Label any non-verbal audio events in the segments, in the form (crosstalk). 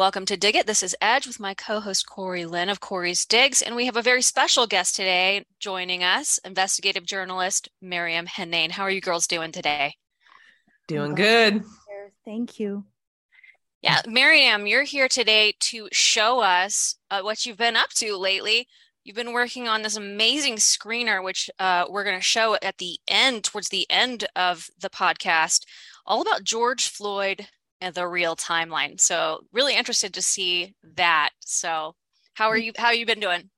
Welcome to Dig It. This is Edge with my co host Corey Lynn of Corey's Digs. And we have a very special guest today joining us, investigative journalist Maryam Henein. How are you girls doing today? Doing good. Thank you. Yeah, Miriam, you're here today to show us uh, what you've been up to lately. You've been working on this amazing screener, which uh, we're going to show at the end, towards the end of the podcast, all about George Floyd and the real timeline. So really interested to see that. So how are you how you been doing?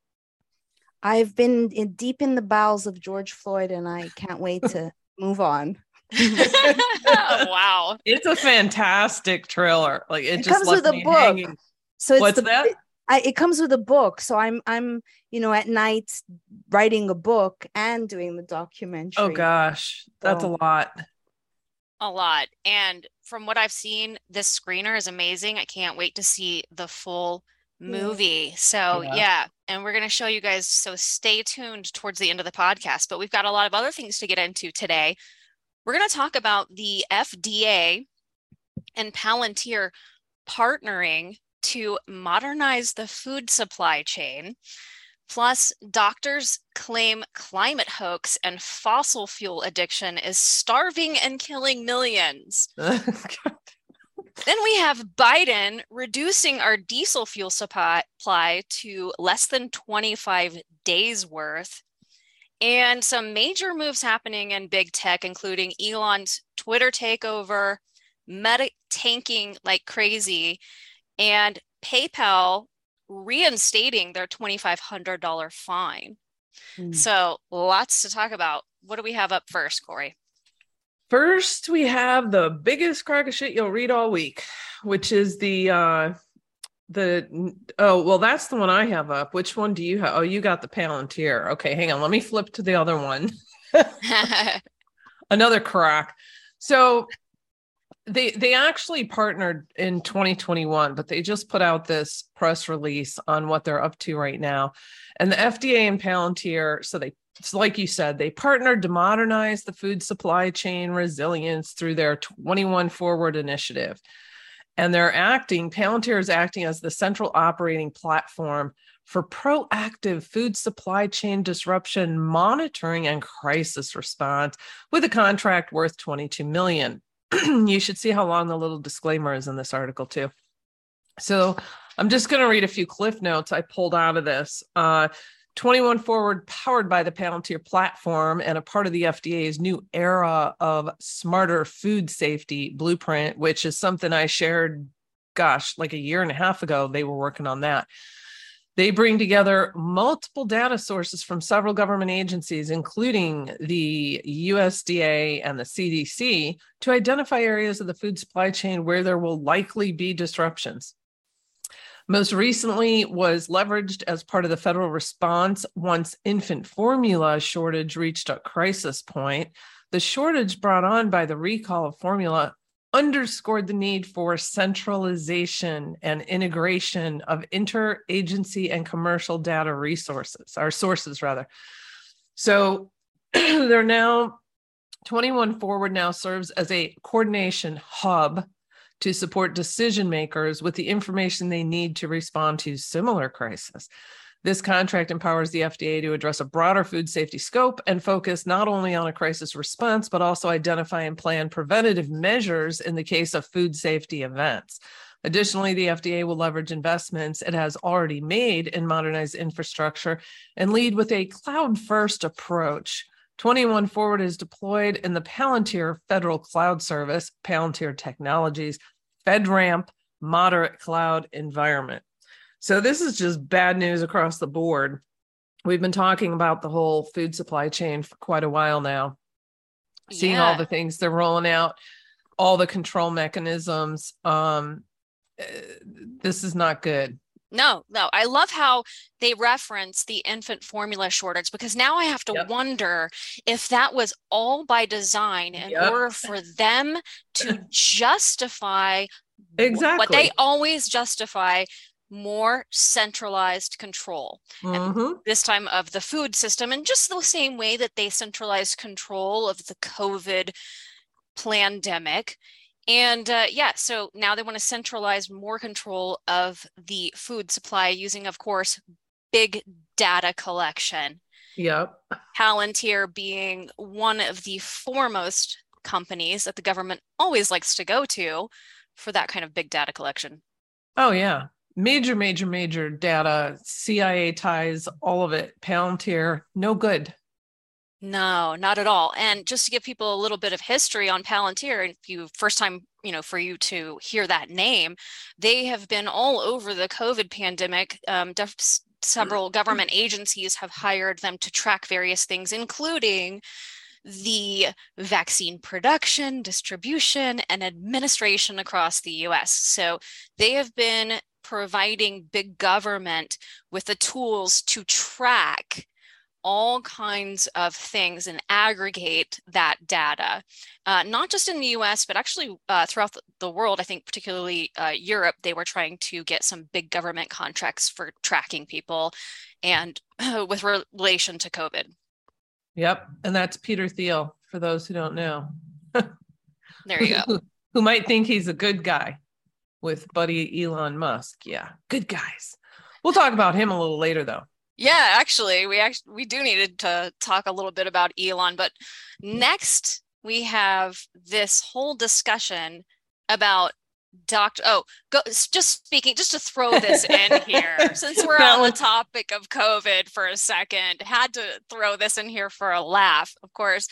I've been in, deep in the bowels of George Floyd and I can't wait (laughs) to move on. oh, (laughs) wow. It's a fantastic trailer. Like it, it just comes with a book. Hanging. So it's What's the, that? I, it comes with a book. So I'm I'm you know at night writing a book and doing the oh, documentary. Oh gosh, that's So- a lot. A lot. And from what I've seen, this screener is amazing. I can't wait to see the full movie. So, Yeah. yeah. And we're going to show you guys. So, stay tuned towards the end of the podcast. But we've got a lot of other things to get into today. We're going to talk about the FDA and Palantir partnering to modernize the food supply chain. Plus, doctors claim climate hoax and fossil fuel addiction is starving and killing millions. (laughs) Then we have Biden reducing our diesel fuel supply to less than 25 days worth. And some major moves happening in big tech, including Elon's Twitter takeover, Meta tanking like crazy, and PayPal reinstating their $2,500 fine. Hmm. So lots to talk about. What do we have up first, Corey? First, we have the biggest crock of shit you'll read all week, which is the uh the oh well that's the one I have up. Which one do you have? Oh, you got the Palantir. Okay, hang on. Let me flip to the other one. (laughs) (laughs) Another crock. So they they actually partnered in 2021, but they just put out this press release on what they're up to right now. And the FDA and Palantir, so they so like you said, they partnered to modernize the food supply chain resilience through their 21 Forward initiative. And they're acting, Palantir is acting as the central operating platform for proactive food supply chain disruption monitoring and crisis response with a contract worth 22 million. (clears throat) you should see how long the little disclaimer is in this article too. So I'm just going to read a few cliff notes I pulled out of this. Uh, 21 Forward, powered by the Palantir platform and a part of the FDA's new era of smarter food safety blueprint, which is something I shared, gosh, like a year and a half ago. They were working on that. They bring together multiple data sources from several government agencies, including the USDA and the CDC, to identify areas of the food supply chain where there will likely be disruptions. Most recently was leveraged as part of the federal response once infant formula shortage reached a crisis point. The shortage brought on by the recall of formula underscored the need for centralization and integration of interagency and commercial data resources, our sources rather. So (clears throat) they're now 21 Forward now serves as a coordination hub to support decision makers with the information they need to respond to similar crises. This contract empowers the FDA to address a broader food safety scope and focus not only on a crisis response, but also identify and plan preventative measures in the case of food safety events. Additionally, the FDA will leverage investments it has already made in modernized infrastructure and lead with a cloud first approach. 21 Forward is deployed in the Palantir Federal Cloud Service, Palantir Technologies, FedRAMP moderate cloud environment. So this is just bad news across the board. We've been talking about the whole food supply chain for quite a while now, seeing all the things they're rolling out, all the control mechanisms. Um, uh, this is not good. No, no. I love how they reference the infant formula shortage because now I have to Yep. wonder if that was all by design in Yep. order for them to (laughs) justify exactly what they always justify more centralized control. Mhm. This time of the food system, in just the same way that they centralized control of the COVID pandemic. And uh, yeah, so now they want to centralize more control of the food supply using, of course, big data collection. Yep. Palantir being one of the foremost companies that the government always likes to go to for that kind of big data collection. Oh, yeah. Major, major, major data, CIA ties, all of it. Palantir, no good. No, not at all. And just to give people a little bit of history on Palantir, if you first time, you know, for you to hear that name, they have been all over the COVID pandemic. Um, def- several government agencies have hired them to track various things, including the vaccine production, distribution, and administration across the US. So they have been providing big government with the tools to track all kinds of things and aggregate that data, uh, not just in the US, but actually uh, throughout the world. I think, particularly uh, Europe, they were trying to get some big government contracts for tracking people and (clears throat) with relation to COVID. Yep. And that's Peter Thiel, for those who don't know. (laughs) there you go. who might think he's a good guy with buddy Elon Musk. Yeah, good guys. We'll talk about him a little later, though. Yeah, actually, we actually we do need to talk a little bit about Elon, but next we have this whole discussion about Doctor. Oh, go, just speaking, just to throw this (laughs) in here, since we're on the topic of COVID for a second, had to throw this in here for a laugh. Of course,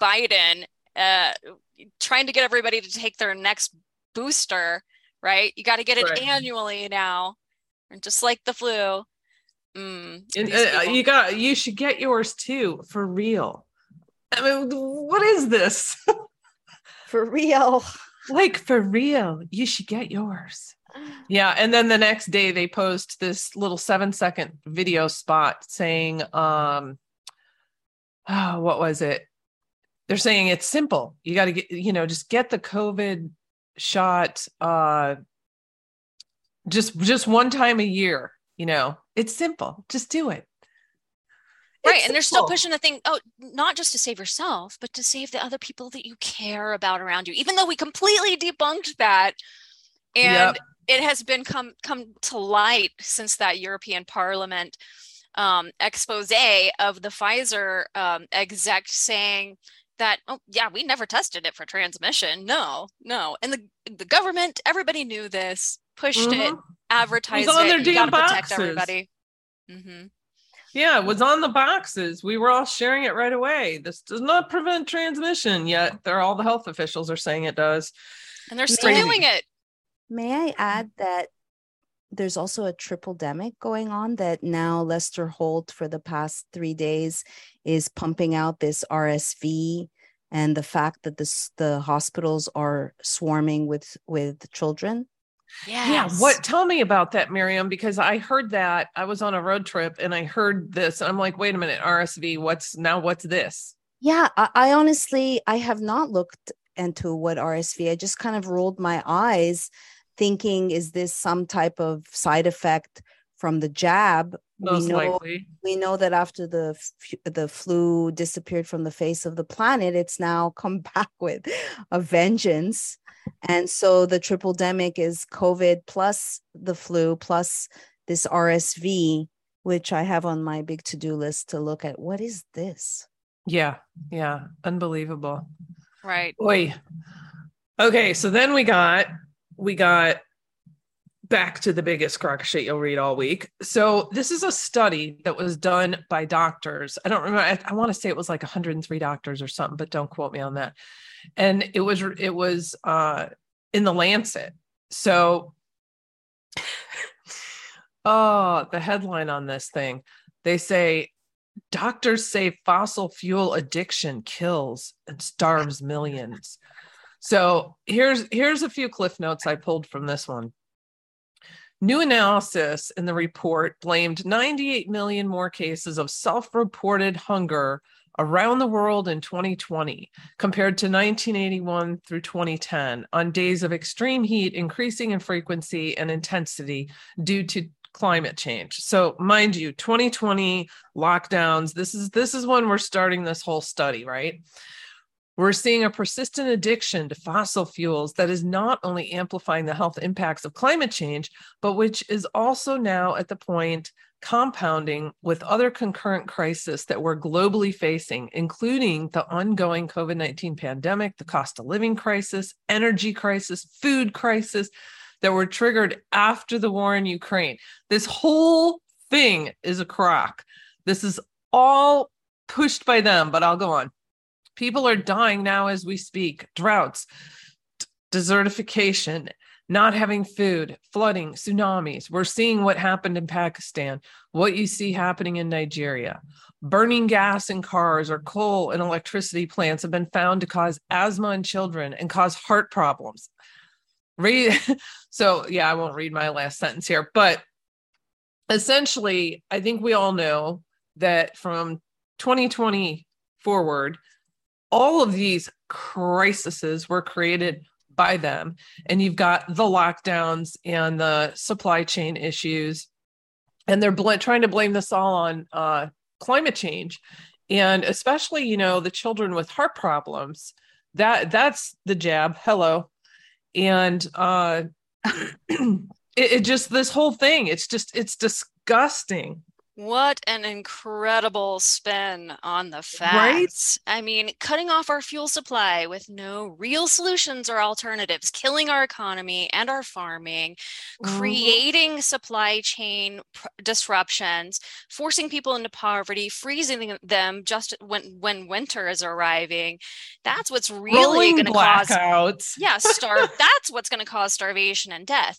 Biden uh, trying to get everybody to take their next booster. Right, you got to get it right. annually now, and just like the flu. Mm, and, uh, you got you should get yours too for real. I mean, what is this? (laughs) for real. Like for real, you should get yours. Yeah, and then the next day they post this little 7 second video spot saying um oh, what was it? They're saying it's simple. You got to get you know, just get the covid shot uh just just one time a year, you know it's simple. Just do it. Right. and they're still pushing the thing, oh, not just to save yourself, but to save the other people that you care about around you, even though we completely debunked that. And yep. it has been come come to light since that European Parliament um, expose of the Pfizer um, exec saying that, oh, yeah, we never tested it for transmission. No, no. And the, the government, everybody knew this, pushed mm-hmm. it, advertised it. On their you boxes. protect everybody. Mm-hmm. Yeah, it was on the boxes. We were all sharing it right away. This does not prevent transmission, yet they're all the health officials are saying it does. And they're still doing it. May I add that there's also a triple demic going on that now Lester Holt for the past three days is pumping out this RSV and the fact that this the hospitals are swarming with with children Yes. Yeah. What tell me about that, Maryam? Because I heard that I was on a road trip and I heard this. And I'm like, wait a minute, RSV, what's now what's this? Yeah, I, I honestly I have not looked into what RSV. I just kind of rolled my eyes thinking, is this some type of side effect from the jab? Most we know, likely. We know that after the the flu disappeared from the face of the planet, it's now (laughs) come back with a vengeance. And so the triple demic is COVID plus the flu plus this RSV, which I have on my big to do list to look at. What is this? Yeah. Yeah. Unbelievable. Right. Boy. Okay. So then we got, we got back to the biggest crock shit you'll read all week. So this is a study that was done by doctors. I don't remember. I, I want to say it was like 103 doctors or something, but don't quote me on that and it was it was uh in the lancet so oh (laughs) the headline on this thing they say doctors say fossil fuel addiction kills and starves millions so here's here's a few cliff notes i pulled from this one New analysis in the report blamed 98 million more cases of self reported hunger around the world in 2020 compared to 1981 through 2010 on days of extreme heat increasing in frequency and intensity due to climate change. So mind you 2020 lockdowns this is this is when we're starting this whole study, right? We're seeing a persistent addiction to fossil fuels that is not only amplifying the health impacts of climate change, but which is also now at the point compounding with other concurrent crises that we're globally facing, including the ongoing COVID 19 pandemic, the cost of living crisis, energy crisis, food crisis that were triggered after the war in Ukraine. This whole thing is a crock. This is all pushed by them, but I'll go on. People are dying now as we speak. Droughts, desertification, not having food, flooding, tsunamis. We're seeing what happened in Pakistan, what you see happening in Nigeria. Burning gas in cars or coal in electricity plants have been found to cause asthma in children and cause heart problems. Read (laughs) so yeah, I won't read my last sentence here, but essentially, I think we all know that from 2020 forward, all of these crises were created by them. And you've got the lockdowns and the supply chain issues. And they're bl- trying to blame this all on uh, climate change. And especially, you know, the children with heart problems. That that's the jab. Hello. And uh (clears throat) it, it just this whole thing, it's just it's disgusting. What an incredible spin on the Right? facts. I mean, cutting off our fuel supply with no real solutions or alternatives, killing our economy and our farming, Mhm. creating supply chain pr- disruptions, forcing people into poverty, freezing them just when when winter is arriving. That's what's really going to cause blackouts. yeah, starve. (laughs) That's what's going to cause starvation and death.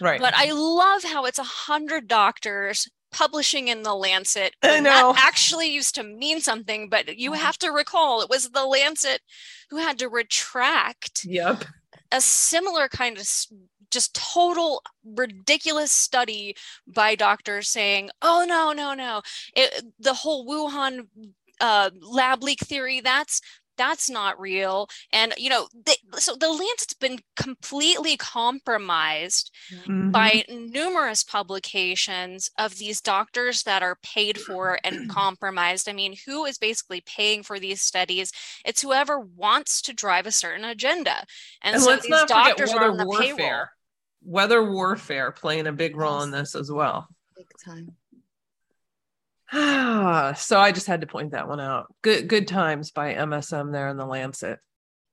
Right. But I love how it's a hundred doctors publishing in the Lancet. I know. That actually used to mean something, but you have to recall it was the Lancet who had to retract yep. a similar kind of just total ridiculous study by doctors saying, "Oh no, no, no, it, the whole Wuhan uh, lab leak theory that's." That's not real. And, you know, they, so the Lancet's been completely compromised Mhm. by numerous publications of these doctors that are paid for and (clears throat) compromised. I mean, who is basically paying for these studies? It's whoever wants to drive a certain agenda. And, and so let's these not forget doctors are weather on the payroll. warfare. Weather warfare playing a big role in this as well. Big time. (sighs) so I just had to point that one out. Good good times by MSM there in the Lancet.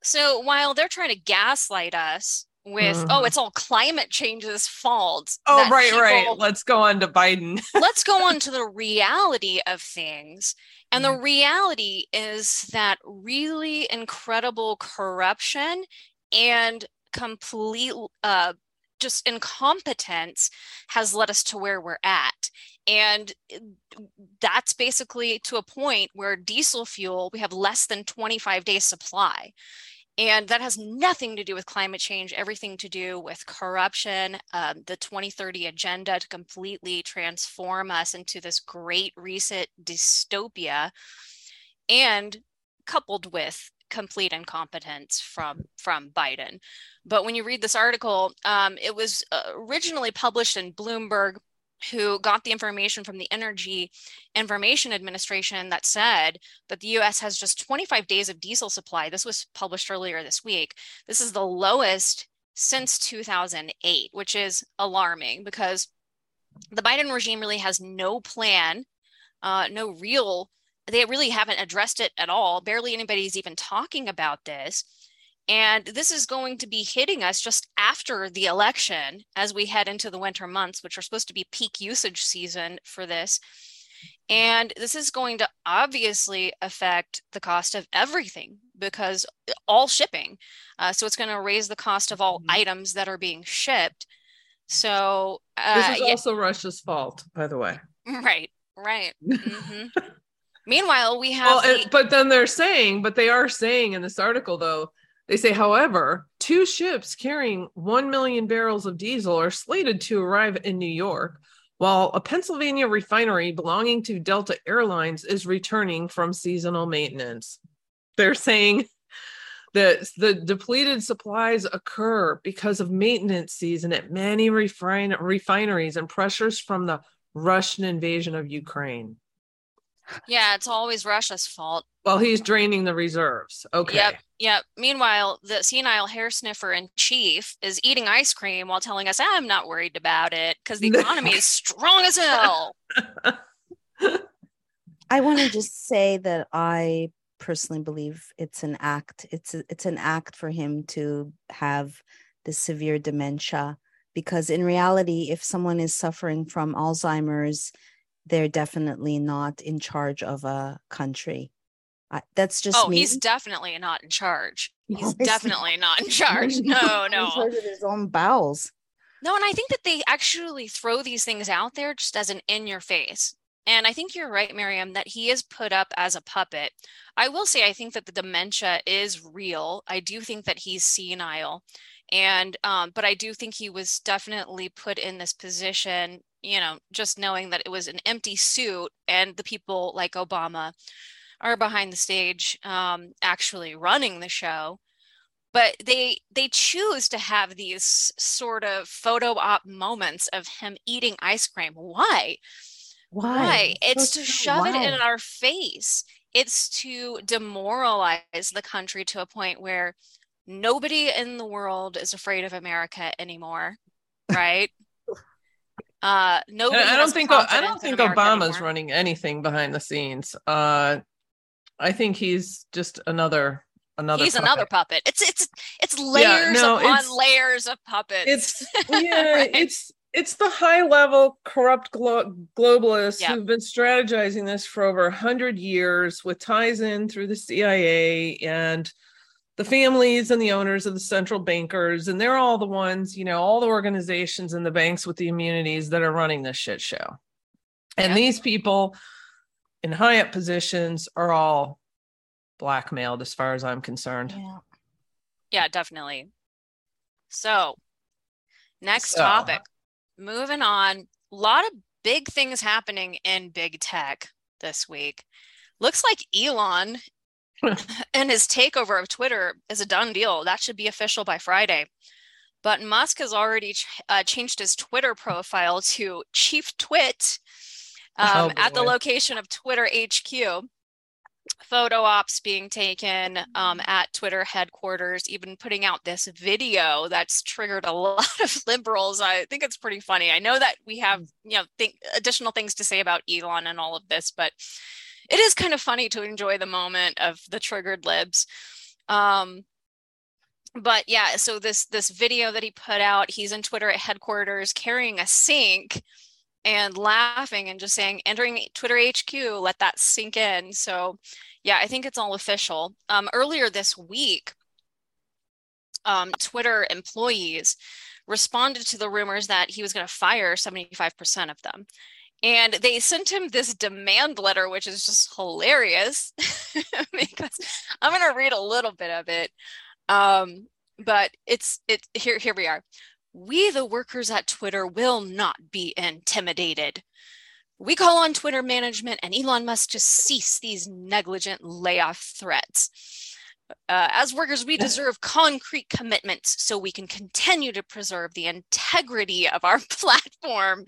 So while they're trying to gaslight us with, oh, Mhm. it's all climate change's fault. Oh, right, right. Let's go on to Biden. (laughs) let's go on to the reality of things. And the Mm. reality is that really incredible corruption and complete uh, just incompetence has led us to where we're at. And that's basically to a point where diesel fuel, we have less than 25 days supply. And that has nothing to do with climate change, everything to do with corruption, um, the 2030 agenda to completely transform us into this great reset dystopia, and coupled with complete incompetence from from Biden. But when you read this article, um, it was uh, originally published in Bloomberg, who got the information from the Energy Information Administration that said that the US has just 25 days of diesel supply. This was published earlier this week. This is the lowest since 2008, which is alarming because the Biden regime really has no plan, uh, no real, they really haven't addressed it at all. Barely anybody's even talking about this. And this is going to be hitting us just after the election as we head into the winter months, which are supposed to be peak usage season for this. And this is going to obviously affect the cost of everything because all shipping. Uh, so it's going to raise the cost of all Mhm. items that are being shipped. So, This uh, is yeah, also Russia's fault, by the way. (laughs) right, right. hmm (laughs) Meanwhile, we have Well, the- but then they're saying, but they are saying in this article, though, they say, however, two ships carrying 1 million barrels of diesel are slated to arrive in New York, while a Pennsylvania refinery belonging to Delta Airlines is returning from seasonal maintenance. They're saying that the depleted supplies occur because of maintenance season at many refine- refineries and pressures from the Russian invasion of Ukraine. Yeah, it's always Russia's fault. Well, he's draining the reserves. Okay. Yep. Yep. Meanwhile, the senile hair sniffer in chief is eating ice cream while telling us, I'm not worried about it because the economy is strong as hell. (laughs) I want to just say that I personally believe it's an act. It's a, it's an act for him to have the severe dementia because in reality, if someone is suffering from Alzheimer's, they're definitely not in charge of a country. I, that's just oh, me. he's definitely not in charge. He's (laughs) definitely not in (laughs) charge. No, no. In charge of his own bowels. No, and I think that they actually throw these things out there just as an in your face. And I think you're right, Maryam, that he is put up as a puppet. I will say, I think that the dementia is real. I do think that he's senile. And, um, but I do think he was definitely put in this position, you know, just knowing that it was an empty suit and the people like Obama are behind the stage um, actually running the show. But they they choose to have these sort of photo op moments of him eating ice cream. Why? Why? why? It's So to shove it in our face. It's to demoralize the country to a point where nobody in the world is afraid of america anymore right uh nobody I don't think I don't think Obama's anymore. running anything behind the scenes. Uh, I think he's just another another. he's puppet. another puppet. It's it's it's layers no, upon it's- layers of puppets. It's (laughs) yeah, Right? it's it's the high level corrupt glo- globalists Yep. who've been strategizing this for over a hundred years with ties in through the CIA and the families and the owners of the central bankers, and they're all the ones, you know, all the organizations and the banks with the immunities that are running this shit show. And Yep. these people in high up positions are all blackmailed as far as I'm concerned. Yeah. yeah, definitely. So, next So- topic. Moving on. A lot of big things happening in big tech this week. Looks like Elon (laughs) and his takeover of Twitter is a done deal. That should be official by Friday. But Musk has already ch- uh, changed his Twitter profile to Chief Twit um, Oh, at the location of Twitter HQ. Photo ops being taken um, at Twitter headquarters, even putting out this video that's triggered a (laughs) lot of liberals. I think it's pretty funny. I know that we have, you know, think additional things to say about Elon and all of this, but it is kind of funny to enjoy the moment of the triggered libs. Um, but yeah, so this this video that he put out, he's in Twitter at headquarters carrying a sink and laughing and just saying, entering Twitter HQ, let that sink in. So yeah, I think it's all official. Um, earlier this week, um, Twitter employees responded to the rumors that he was going to fire 75% of them. And they sent him this demand letter, which is just hilarious (laughs) because I'm going to read a little bit of it. Um, but it's it here here we are. We the workers at Twitter will not be intimidated. We call on Twitter management and Elon Musk to cease these negligent layoff threats. Uh, as workers, we (laughs) deserve concrete commitments so we can continue to preserve the integrity of our (laughs) platform.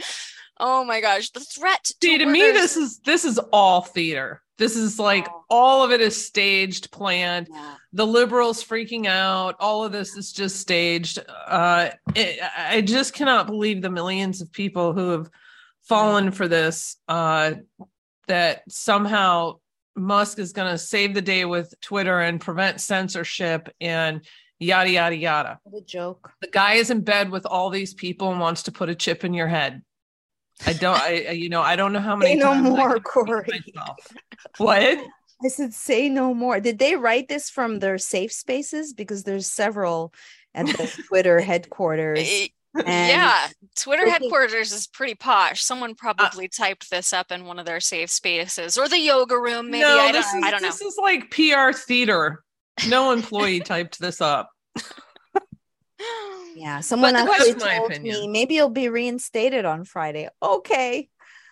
Oh my gosh, the threat See, to me, this is this is all theater. This is like Oh. all of it is staged, planned. Yeah. The liberals freaking out. All of this is just staged. Uh, it, I just cannot believe the millions of people who have fallen for this. Uh, that somehow Musk is going to save the day with Twitter and prevent censorship and yada yada yada. What a joke. The guy is in bed with all these people and wants to put a chip in your head. I don't. I you know I don't know how (laughs) many. Say no more, Corey. What? I said, say no more. Did they write this from their safe spaces? Because there's several at the (laughs) Twitter headquarters. And yeah, Twitter Okay. headquarters is pretty posh. Someone Uh, probably typed this up in one of their safe spaces or the yoga room, maybe. no, I this don't, is I don't know. this is like PR theater. No (laughs) employee typed this up. (laughs) Yeah, someone the actually question- my told me maybe you'll be reinstated on Friday. Okay,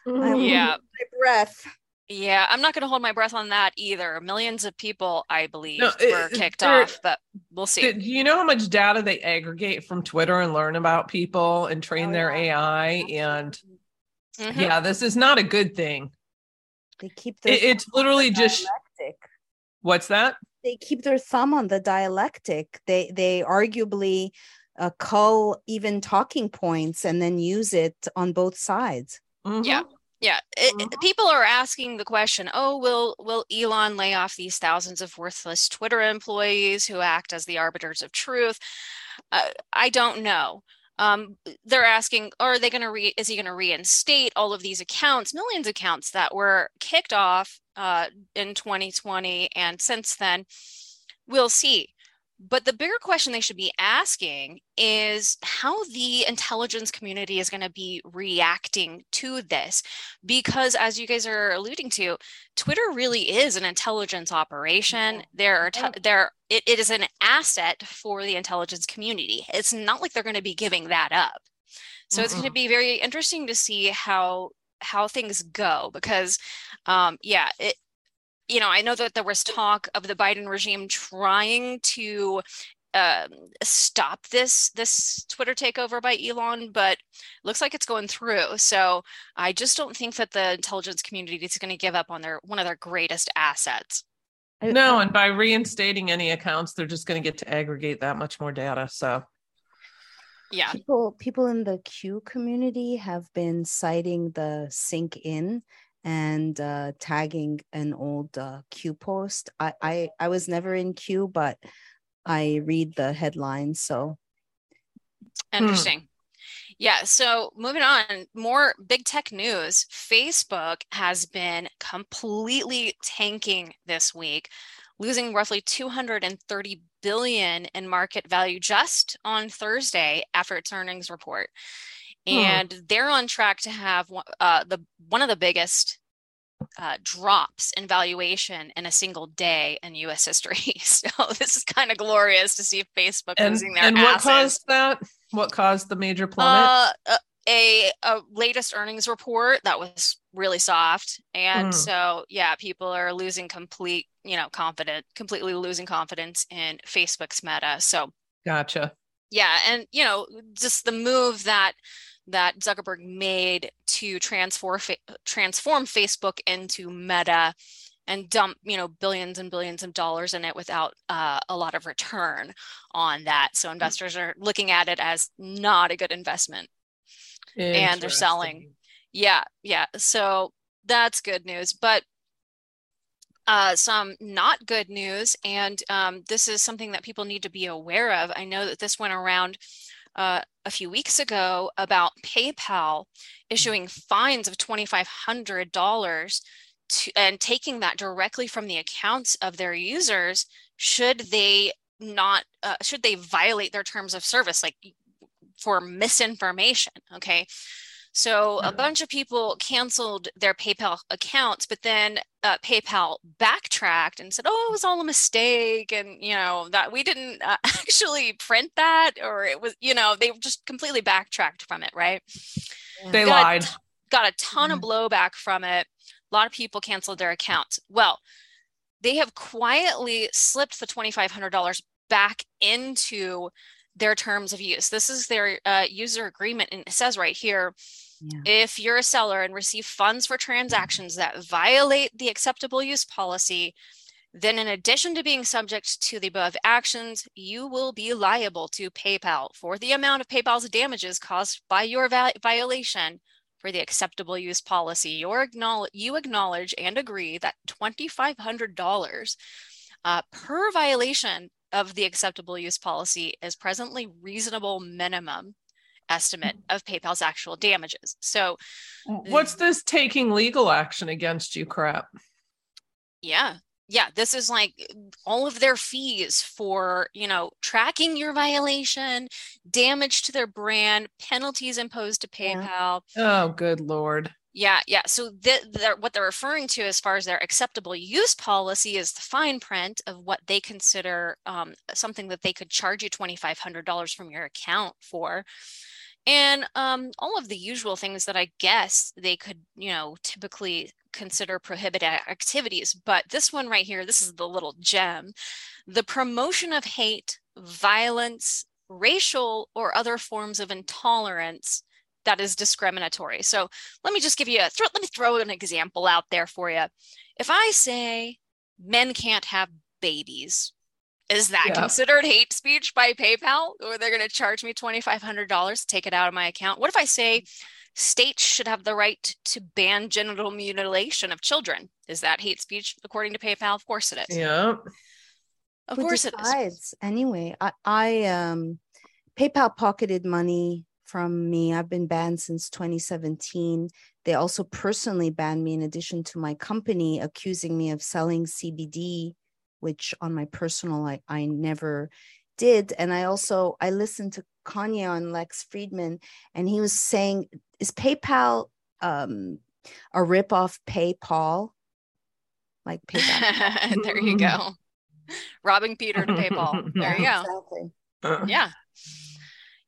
I'm Yeah. my breath. Yeah, I'm not going to hold my breath on that either. Millions of people, I believe, No, it- were kicked off, but we'll see. Do do you know how much data they aggregate from Twitter and learn about people and train Oh, their yeah. AI? And Mhm. yeah, this is not a good thing. They keep their It- it's literally the just- dialectic. What's that? they keep their thumb on the dialectic. They they arguably uh, cull even talking points and then use it on both sides. Mhm. Yeah. Yeah, it, Mhm. people are asking the question, "Oh, will will Elon lay off these thousands of worthless Twitter employees who act as the arbiters of truth?" Uh, I don't know. Um, they're asking, are they going to re? Is he going to reinstate all of these accounts, millions of accounts that were kicked off uh, in 2020, and since then, we'll see. But the bigger question they should be asking is how the intelligence community is going to be reacting to this. Because as you guys are alluding to, Twitter really is an intelligence operation. There are, Yeah. t- there, it, it is an asset for the intelligence community. It's not like they're going to be giving that up. So it's going to be very interesting to see how how things go because um yeah it you know i know that there was talk of the biden regime trying to um, stop this this twitter takeover by elon but looks like it's going through. So i just don't think that the intelligence community is going to give up on their one of their greatest assets. No, and by reinstating any accounts, they're just going to get to aggregate that much more data. So, yeah. People people in the Q community have been citing the sink in and uh, tagging an old uh, Q post. I, I I was never in Q, but I read the headlines. So Interesting. Yeah. So moving on, more big tech news. Facebook has been completely tanking this week, losing roughly 230 billion in market value just on Thursday after its earnings report. Hmm. And they're on track to have one- uh, the one of the biggest uh, drops in valuation in a single day in U.S. history. (laughs) So this is kind of glorious to see Facebook and, losing their and what caused that? What caused the major plummet? Uh, a, a latest earnings report that was really soft, and Mm. so yeah, people are losing complete, you know, confident, completely losing confidence in Facebook's Meta. So gotcha. yeah, and you know, just the move that that Zuckerberg made to transform transform Facebook into Meta and dump you know billions and billions of dollars in it without uh, a lot of return on that. So investors are looking at it as not a good investment. And they're selling. Yeah, yeah. So that's good news. But uh, some not good news, and um, this is something that people need to be aware of. I know that this went around uh, a few weeks ago about PayPal issuing fines of $2,500 to, and taking that directly from the accounts of their users should they not, uh, should they violate their terms of service, like for misinformation. Okay. So a bunch of people canceled their PayPal accounts, but then uh, PayPal backtracked and said, "Oh, it was all a mistake," and you know that we didn't uh, (laughs) actually print that, or it was, you know, they just completely backtracked from it, right? They Got a lied. t- got a ton of blowback from it. A lot of people canceled their accounts. Well, they have quietly slipped the $2,500 back into their terms of use. This is their uh, user agreement, and it says right here if you're a seller and receive funds for transactions that violate the acceptable use policy, then in addition to being subject to the above actions, you will be liable to PayPal for the amount of PayPal's damages caused by your va- violation for the acceptable use policy. Acknowledge, you acknowledge and agree that $2,500 uh, per violation of the acceptable use policy is presently reasonable minimum estimate mm-hmm. of PayPal's actual damages. So, What's this taking legal action against you crap? yeah. Yeah, this is like all of their fees for, you know, tracking your violation, damage to their brand, penalties imposed to. PayPal. Oh, good lord. Yeah, yeah. So what they're referring to as far as their acceptable use policy is the fine print of what they consider um, something that they could charge you $2,500 from your account for. And um, all of the usual things that I guess they could, you know, typically consider prohibited activities. But this one right here, this is the little gem. The promotion of hate, violence, racial or other forms of intolerance that is discriminatory. So let me just give you a th- let me throw an example out there for you. If I say men can't have babies, is that yeah. considered hate speech by PayPal? Or they're going to charge me $2,500 to take it out of my account? What if I say states should have the right to ban genital mutilation of children? Is that hate speech according to PayPal? Of course it is. Yeah. Of Who course decides? it is. Anyway, I, I um PayPal pocketed money from me. I've been banned since 2017. They also personally banned me in addition to my company accusing me of selling CBD, which on my personal I, I never did. And I also I listened to Kanye on Lex Fridman, and he was saying, is PayPal um a ripoff PayPal? Like (laughs) PayPal. there you go. Robbing Peter to PayPal. There you go. (laughs) Exactly. Yeah.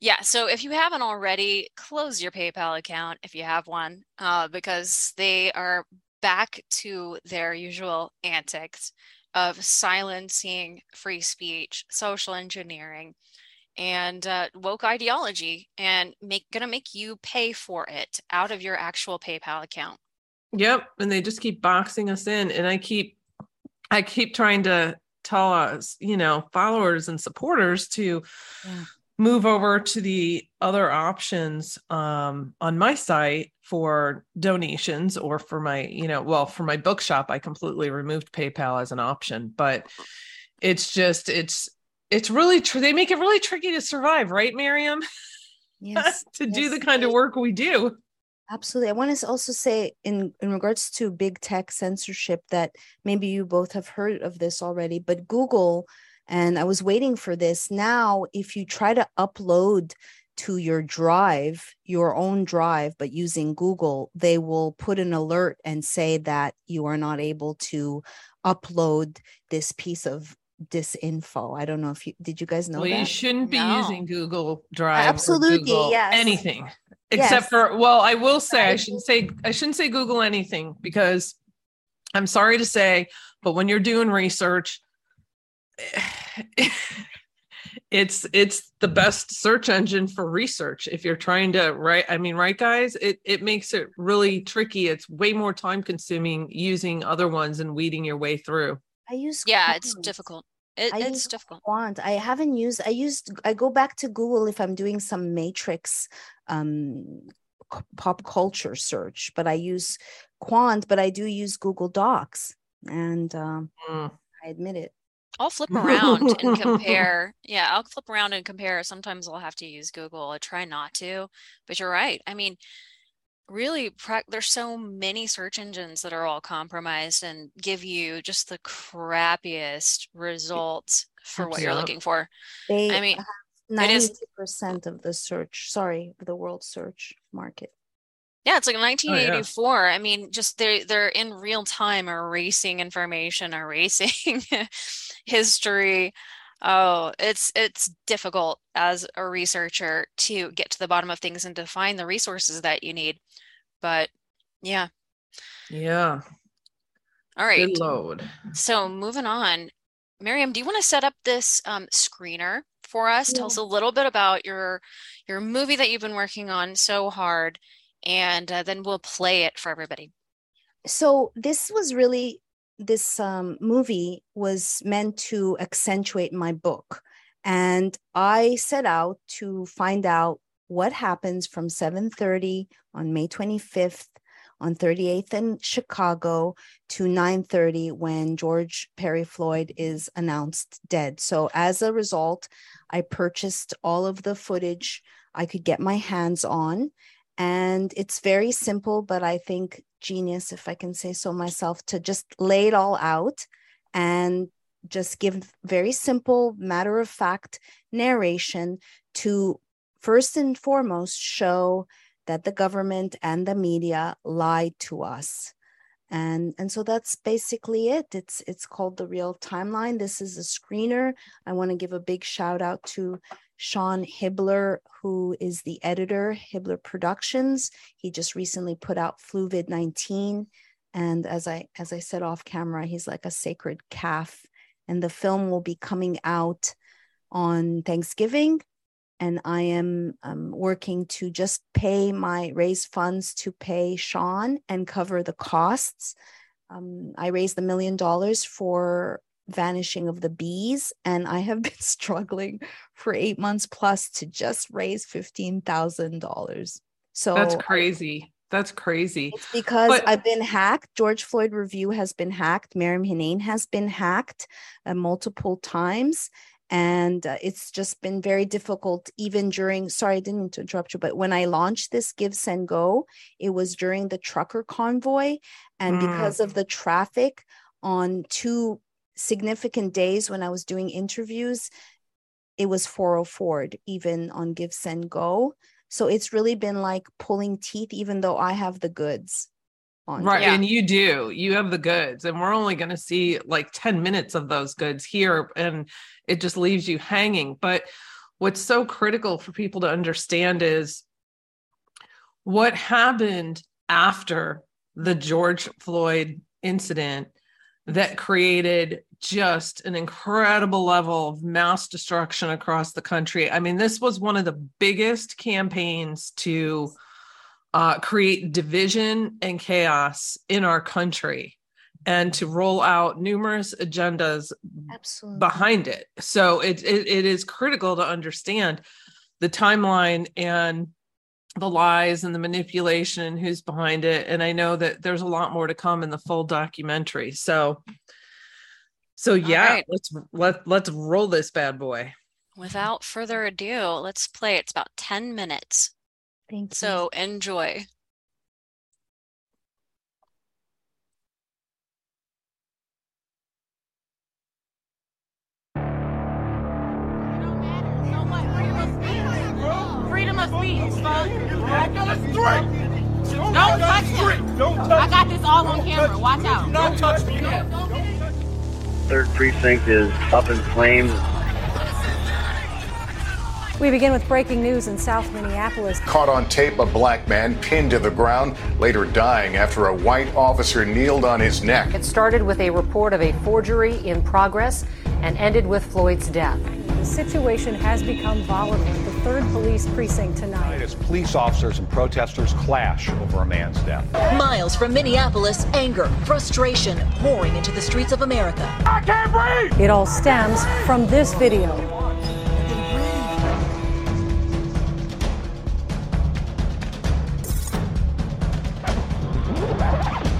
Yeah. So if you haven't already, close your PayPal account if you have one, uh, because they are back to their usual antics of silencing free speech, social engineering, and uh, woke ideology, and make gonna make you pay for it out of your actual PayPal account. Yep, and they just keep boxing us in, and I keep, I keep trying to tell us, you know, followers and supporters to yeah move over to the other options um, on my site for donations or for my you know well for my bookshop i completely removed paypal as an option but it's just it's it's really tr- they make it really tricky to survive right maryam? (laughs) Yes to yes, do the kind of work we do. Absolutely. I want to also say in in regards to big tech censorship that maybe you both have heard of this already but google and I was waiting for this. Now, if you try to upload to your drive, your own drive, but using Google, they will put an alert and say that you are not able to upload this piece of disinfo. I don't know if you did you guys know well, that? you shouldn't be no. using Google Drive. Absolutely, yes. Anything. Except yes. for well, I will say I shouldn't say I shouldn't say Google anything because I'm sorry to say, but when you're doing research, (sighs) it's it's the best search engine for research if you're trying to write i mean right guys? It it makes it really tricky. It's way more time consuming using other ones and weeding your way through. I use yeah qwant. it's difficult. It, it's difficult. Qwant. I haven't used i used i go back to google if i'm doing some matrix um pop culture search but i use qwant but i do use google docs and um, mm. i admit it I'll flip around and (laughs) compare. Yeah, I'll flip around and compare. Sometimes I'll have to use Google. I try not to, but you're right. I mean, really, there's so many search engines that are all compromised and give you just the crappiest results for what you're looking for. They I mean, ninety percent of the search. Sorry, the world search market. Yeah, it's like 1984. Oh, yeah. I mean, just they're they're in real time erasing information, erasing (laughs) history. Oh, it's it's difficult as a researcher to get to the bottom of things and to find the resources that you need. But yeah. Yeah. All right. Good load. So moving on, Maryam, do you want to set up this um, screener for us? Yeah. Tell us a little bit about your your movie that you've been working on so hard and uh, then we'll play it for everybody. So this was really this um, movie was meant to accentuate my book, and I set out to find out what happens from 7:30 on May 25th on 38th in Chicago to 9:30 when George Perry Floyd is announced dead. So as a result, I purchased all of the footage I could get my hands on and it's very simple, but I think genius, if I can say so myself, to just lay it all out and just give very simple, matter of fact narration to first and foremost show that the government and the media lied to us. And and so that's basically it. It's it's called the real timeline. This is a screener. I want to give a big shout out to Sean Hibbeler, who is the editor, Hibbeler Productions. He just recently put out Fluvid 19. And as I as I said off camera, he's like a sacred calf. And the film will be coming out on Thanksgiving. and I am um, working to just pay my raise funds to pay Sean and cover the costs. Um, I raised a million dollars for vanishing of the bees, and I have been (laughs) struggling for eight months plus to just raise fifteen thousand dollars. So that's crazy. That's crazy. It's because but, I've been hacked. George Floyd Review has been hacked. Maryam Henein has been hacked uh, multiple times and uh, it's just been very difficult even during sorry i didn't mean to interrupt you but when i launched this give send go it was during the trucker convoy and mm. because of the traffic on two significant days when i was doing interviews it was 404 even on give send go so it's really been like pulling teeth even though i have the goods on. Right. Yeah. And you do, you have the goods, and we're only going to see like 10 minutes of those goods here, and it just leaves you hanging. But what's so critical for people to understand is what happened after the George Floyd incident that created just an incredible level of mass destruction across the country. I mean, this was one of the biggest campaigns to uh, create division and chaos in our country and to roll out numerous agendas Absolutely. behind it. So it, it, it is critical to understand the timeline and the lies and the manipulation and who's behind it. And I know that there's a lot more to come in the full documentary. So so yeah, right. let's let let's roll this bad boy. Without further ado, let's play. It's about 10 minutes. Thank you. So enjoy. Freedom of speech, fuck. Don't touch him. I got this all on camera. Watch out. Don't touch me. Third precinct is up in flames. We begin with breaking news in South Minneapolis. Caught on tape, a black man pinned to the ground, later dying after a white officer kneeled on his neck. It started with a report of a forgery in progress and ended with Floyd's death. The situation has become volatile at the 3rd Police Precinct tonight. As police officers and protesters clash over a man's death. Miles from Minneapolis, anger, frustration pouring into the streets of America. I can't breathe! It all stems from this video.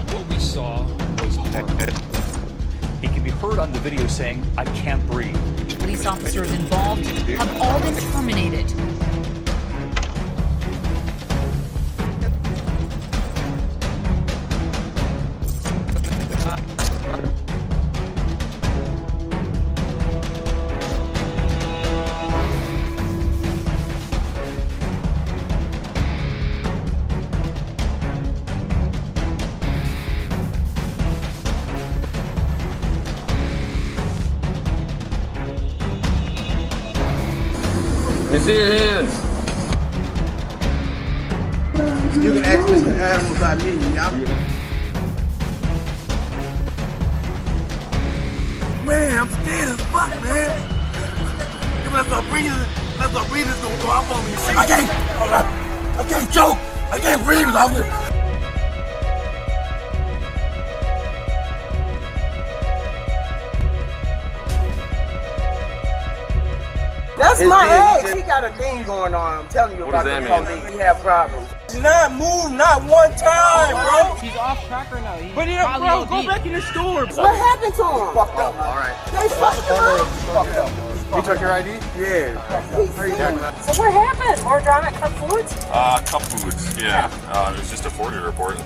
What we saw was (laughs) He can be heard on the video saying, I can't breathe. Police officers involved have all been terminated. You about the police. He have problems. Not move, not one time, bro. He's off track right now. He's but yeah, bro, go back in the store. What happened to him? Fucked up. All right. They fucked him up. Fucked up. You took your ID? Yeah. How are you doing? So what happened? More drama at Cup Foods? Uh, Cup Foods, yeah. Uh, it was just a forgery report.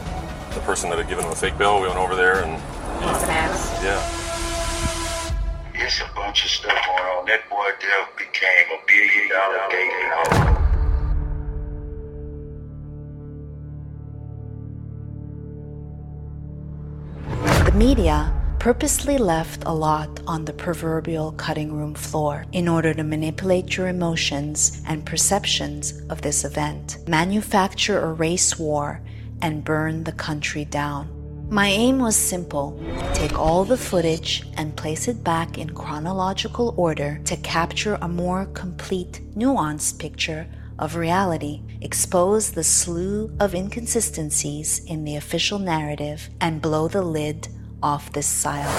The person that had given him a fake bill, we went over there and... Yeah. It's media purposely left a lot on the proverbial cutting room floor in order to manipulate your emotions and perceptions of this event, manufacture a race war, and burn the country down. My aim was simple. Take all the footage and place it back in chronological order to capture a more complete, nuanced picture of reality, expose the slew of inconsistencies in the official narrative, and blow the lid off this silo.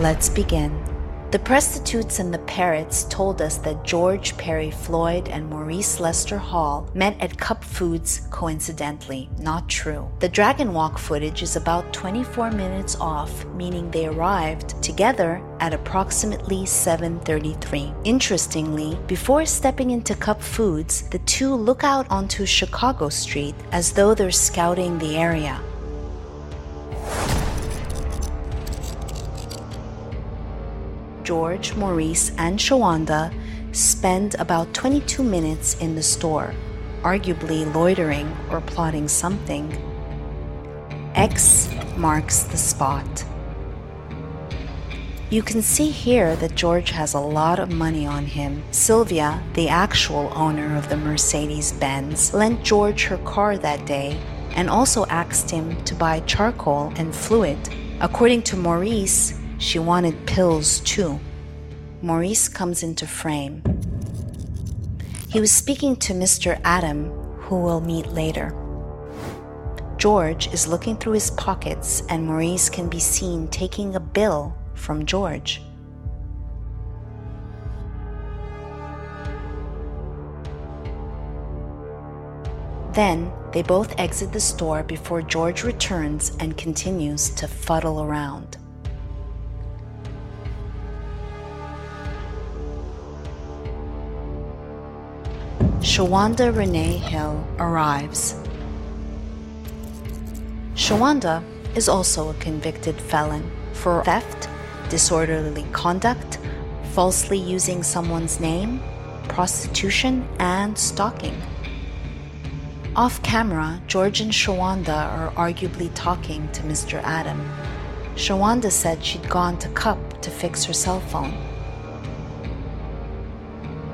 Let's begin. The prostitutes and the parrots told us that George Perry Floyd and Maurice Lester Hall met at Cup Foods coincidentally. Not true. The Dragon Wok footage is about 24 minutes off, meaning they arrived together at approximately 7:33. Interestingly, before stepping into Cup Foods, the two look out onto Chicago Street as though they're scouting the area. George, Maurice, and Shawanda spend about 22 minutes in the store, arguably loitering or plotting something. X marks the spot. You can see here that George has a lot of money on him. Sylvia, the actual owner of the Mercedes Benz, lent George her car that day and also asked him to buy charcoal and fluid. According to Maurice, she wanted pills too. Maurice comes into frame. He was speaking to Mr. Adam, who we'll meet later. George is looking through his pockets, and Maurice can be seen taking a bill from George. Then they both exit the store before George returns and continues to fuddle around. Shawanda Renee Hill arrives. Shawanda is also a convicted felon for theft, disorderly conduct, falsely using someone's name, prostitution, and stalking. Off camera, George and Shawanda are arguably talking to Mr. Adam. Shawanda said she'd gone to Cup to fix her cell phone.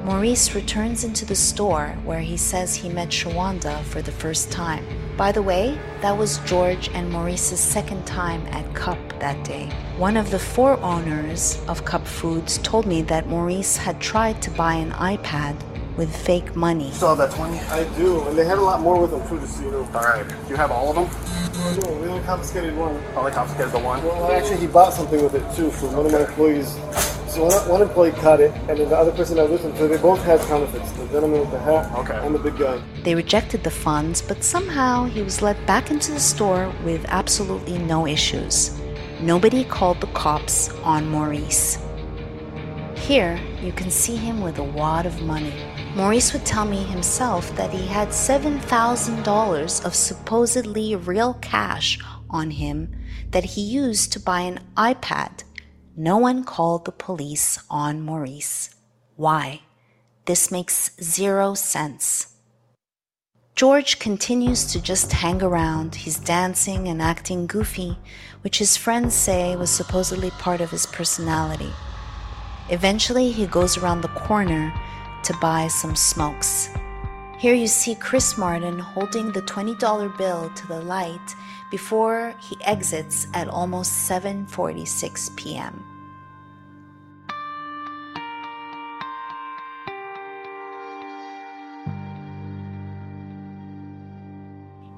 Maurice returns into the store where he says he met Shawanda for the first time. By the way, that was George and Maurice's second time at Cup that day. One of the four owners of Cup Foods told me that Maurice had tried to buy an iPad with fake money. Saw that 20? I do, and they had a lot more with them too, just so you know. Alright. Do you have all of them? No, we only confiscated one. Oh, only confiscated the one? Well, actually, he bought something with it too from one of my employees. So one, one employee caught it, and then the other person I was with him, so they both had counterfeits. The gentleman with the hat okay. and the big guy. They rejected the funds, but somehow he was let back into the store with absolutely no issues. Nobody called the cops on Maurice. Here, you can see him with a wad of money. Maurice would tell me himself that he had $7,000 of supposedly real cash on him that he used to buy an iPad. No one called the police on Maurice. Why? This makes zero sense. George continues to just hang around. He's dancing and acting goofy, which his friends say was supposedly part of his personality. Eventually, he goes around the corner to buy some smokes. Here you see Chris Martin holding the $20 bill to the light before he exits at almost 7:46 p.m.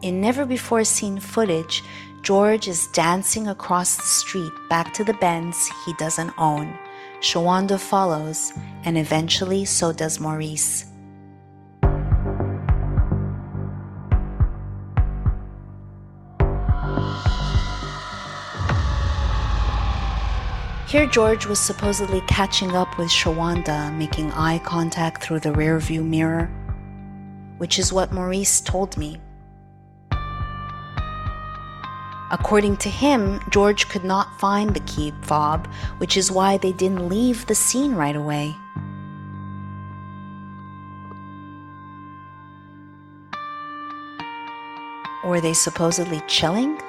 In never before seen footage, George is dancing across the street back to the Benz he doesn't own. Shawanda follows, and eventually so does Maurice. Here, George was supposedly catching up with Shawanda, making eye contact through the rearview mirror, which is what Maurice told me. According to him, George could not find the key fob, which is why they didn't leave the scene right away. Were they supposedly chilling?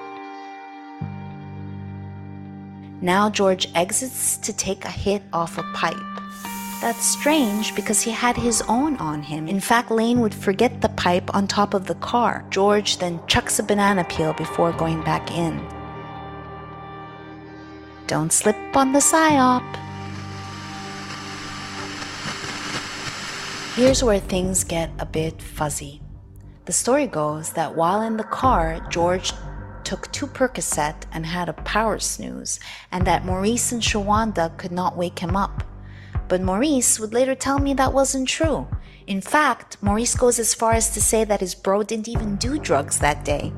Now George exits to take a hit off a pipe. That's strange because he had his own on him. In fact, Lane would forget the pipe on top of the car. George then chucks a banana peel before going back in. Don't slip on the psyop. Here's where things get a bit fuzzy. The story goes that while in the car, George took two Percocet and had a power snooze, and that Maurice and Shawanda could not wake him up. But Maurice would later tell me that wasn't true. In fact, Maurice goes as far as to say that his bro didn't even do drugs that day,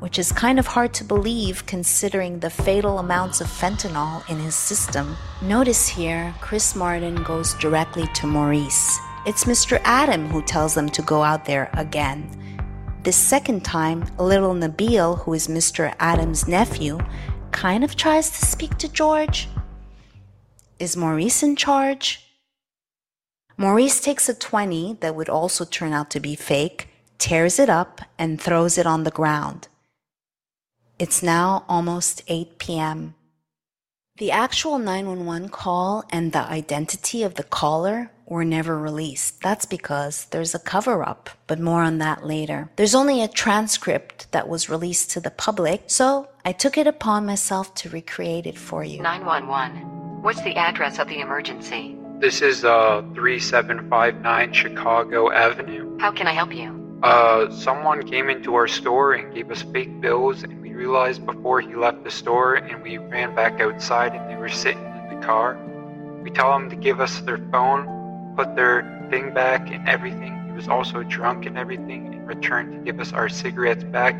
which is kind of hard to believe considering the fatal amounts of fentanyl in his system. Notice here, Chris Martin goes directly to Maurice. It's Mr. Adam who tells them to go out there again. This second time, little Nabil, who is Mr. Adam's nephew, kind of tries to speak to George. Is Maurice in charge? Maurice takes a 20 that would also turn out to be fake, tears it up, and throws it on the ground. It's now almost 8 p.m. The actual 911 call and the identity of the caller were never released. That's because there's a cover up, but more on that later. There's only a transcript that was released to the public, so I took it upon myself to recreate it for you. 911. What's the address of the emergency? This is uh 3759 Chicago Avenue. How can I help you? Uh someone came into our store and gave us fake bills and we realized before he left the store and we ran back outside and they were sitting in the car. We tell them to give us their phone, put their thing back and everything. He was also drunk and everything in return to give us our cigarettes back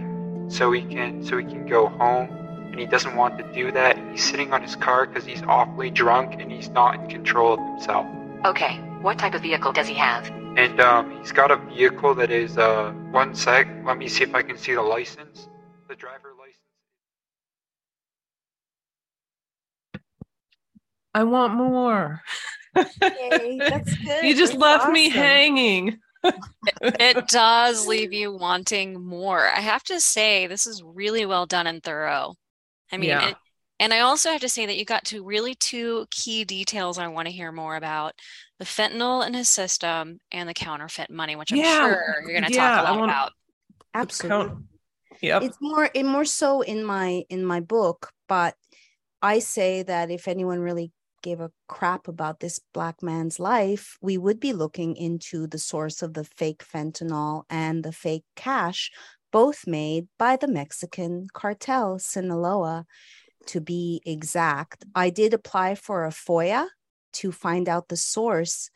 so he can so he can go home and he doesn't want to do that. He's sitting on his car because he's awfully drunk and he's not in control of himself. Okay, what type of vehicle does he have? And um, he's got a vehicle that is uh one sec. Let me see if I can see the license. The driver license. I want more. Yay, that's (laughs) good. you just That's left me hanging. it (laughs) does leave you wanting more. I have to say, this is really well done and thorough. I mean, Yeah. it, and I also have to say that you got to really two key details I want to hear more about the fentanyl in his system and the counterfeit money, which I'm Yeah, sure you're going to yeah, talk a I lot wanna- about. Absolutely. Yep. It's more it more so in my in my book, but I say that if anyone really gave a crap about this black man's life, we would be looking into the source of the fake fentanyl and the fake cash, both made by the Mexican cartel, Sinaloa, to be exact. I did apply for a FOIA to find out the source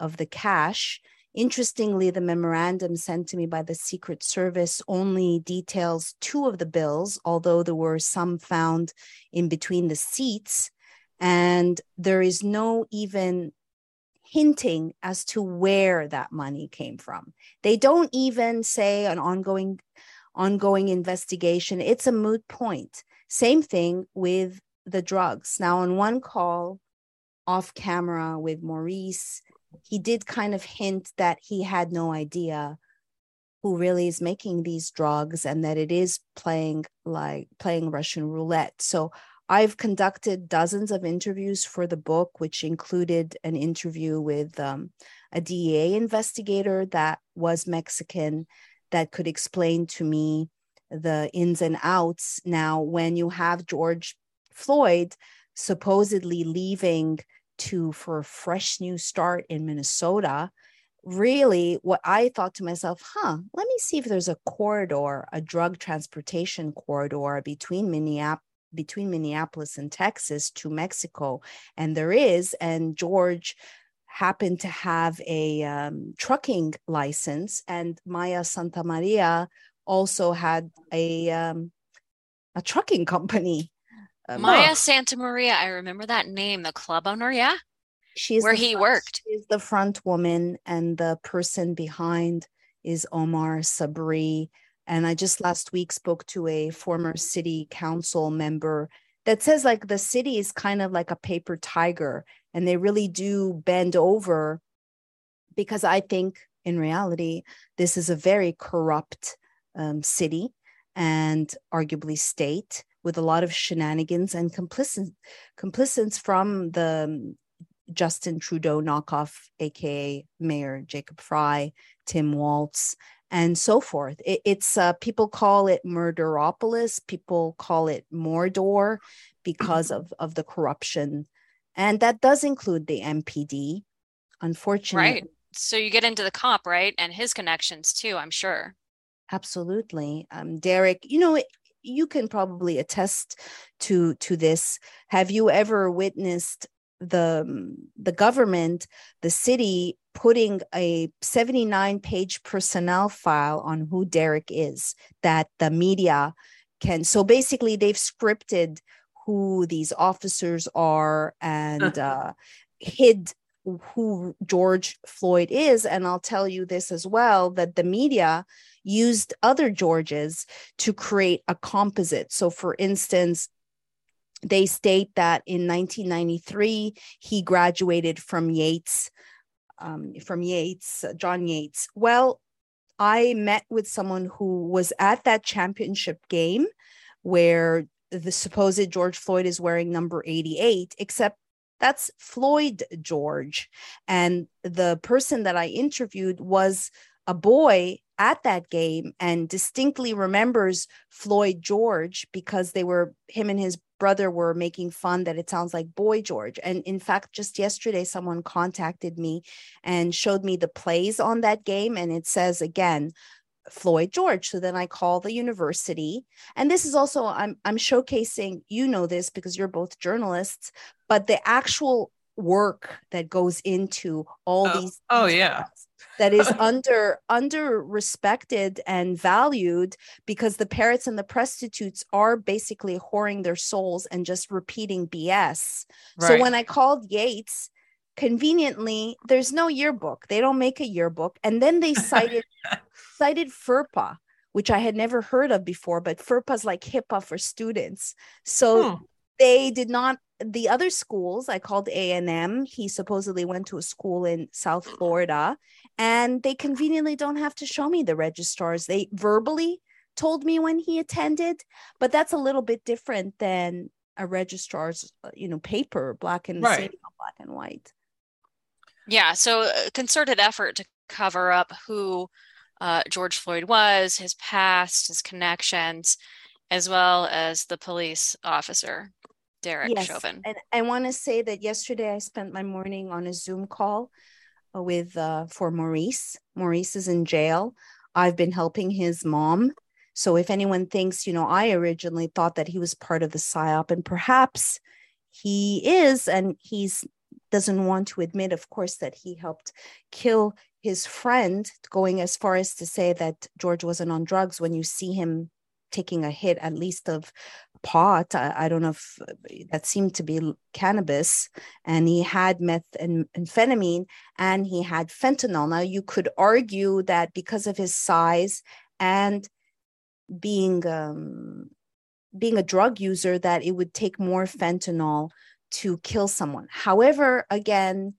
of the cash. Interestingly, the memorandum sent to me by the Secret Service only details two of the bills, although there were some found in between the seats. And there is no even hinting as to where that money came from. They don't even say an ongoing ongoing investigation. It's a moot point. Same thing with the drugs. Now, on one call off camera with Maurice, he did kind of hint that he had no idea who really is making these drugs and that it is playing like playing Russian roulette. So I've conducted dozens of interviews for the book, which included an interview with um, a DEA investigator that was Mexican that could explain to me the ins and outs. Now, when you have George Floyd supposedly leaving to for a fresh new start in Minnesota, really what I thought to myself, huh, let me see if there's a corridor, a drug transportation corridor between Minneapolis between Minneapolis and Texas to Mexico. And there is, and George happened to have a um, trucking license, and Maya Santa Maria also had a um, a trucking company. Um, Maya Santa Maria, I remember that name, the club owner, yeah? She's where he front- worked. She's the front woman, and the person behind is Omar Sabri. And I just last week spoke to a former city council member that says like the city is kind of like a paper tiger, and they really do bend over because I think in reality this is a very corrupt um, city and arguably state with a lot of shenanigans and complicit complicits from the Justin Trudeau knockoff, aka Mayor Jacob Frey, Tim Walz, and so forth. It, it's uh, people call it Murderopolis, people call it Mordor because of of the corruption, and that does include the MPD. Unfortunately, Right. So you get into the cop, right? And his connections too, I'm sure. Absolutely. Um, Derek, you know, you can probably attest to to this. Have you ever witnessed the the government, the city putting a 79 page personnel file on who Derek is that the media can so basically they've scripted who these officers are and (laughs) uh, hid who George Floyd is. And I'll tell you this as well that the media used other Georges to create a composite. So, for instance, they state that in 1993, he graduated from Yates, um, from Yates, John Yates. Well, I met with someone who was at that championship game where the supposed George Floyd is wearing number 88, except that's Floyd George. And the person that I interviewed was a boy at that game and distinctly remembers Floyd George because they were, him and his brother were making fun that it sounds like Boy George. And in fact, just yesterday, someone contacted me and showed me the plays on that game. And it says again, Floyd George. So then I call the university. And this is also I'm I'm showcasing, you know this because you're both journalists, but the actual work that goes into all Oh, these oh yeah. That is (laughs) under under respected and valued because the parrots and the prostitutes are basically whoring their souls and just repeating BS. So when I called Yates, conveniently there's no yearbook. They don't make a yearbook, and then they cited (laughs) cited FERPA, which I had never heard of before, but FERPA's like HIPAA for students. So Hmm. they did not the other schools i called a&m he supposedly went to a school in south florida and they conveniently don't have to show me the registrars they verbally told me when he attended but that's a little bit different than a registrar's uh, you know paper black and Right. saying black and white Yeah, so a concerted effort to cover up who uh, George Floyd was, his past, his connections, as well as the police officer, Derek Chauvin. And I want to say that yesterday I spent my morning on a Zoom call uh, with uh, for Maurice. Maurice is in jail. I've been helping his mom. So if anyone thinks, you know, I originally thought that he was part of the psyop, and perhaps he is, and he's doesn't want to admit, of course, that he helped kill his friend, going as far as to say that George wasn't on drugs when you see him taking a hit at least of pot i, I don't know if that seemed to be cannabis and he had meth and amphetamine and he had fentanyl. Now you could argue that because of his size and being um being a drug user that it would take more fentanyl to kill someone. However again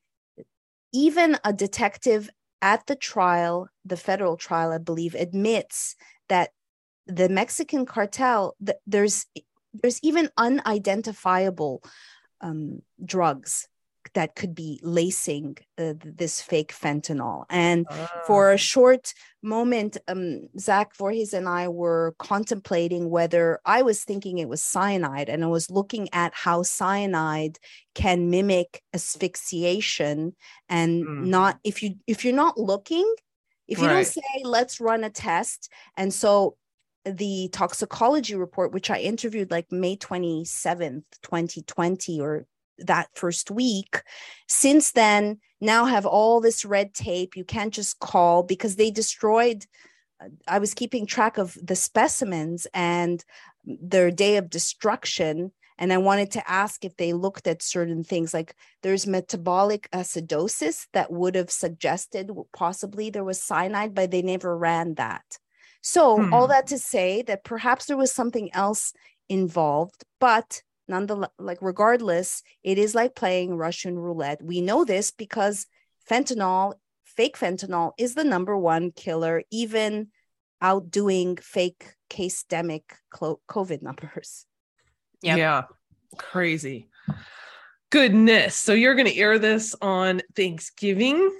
even a detective at the trial, the federal trial, I believe, admits that the Mexican cartel, th- there's there's even unidentifiable um, drugs that could be lacing uh, this fake fentanyl. And for a short moment, um, Zach Voorhees and I were contemplating whether I was thinking it was cyanide, and I was looking at how cyanide can mimic asphyxiation, and Mm. not if you if you're not looking, if you Right. don't say let's run a test, and so the toxicology report, which I interviewed like May 27th, 2020, or that first week, since then, now have all this red tape. You can't just call because they destroyed. I was keeping track of the specimens and their day of destruction. And I wanted to ask if they looked at certain things like there's metabolic acidosis that would have suggested possibly there was cyanide, but they never ran that. So, all Hmm. that to say that perhaps there was something else involved, but nonetheless, like regardless, it is like playing Russian roulette. We know this because fentanyl, fake fentanyl, is the number one killer, even outdoing fake case demic COVID numbers. (laughs) Yep. Yeah. Crazy. Goodness. So you're going to air this on Thanksgiving?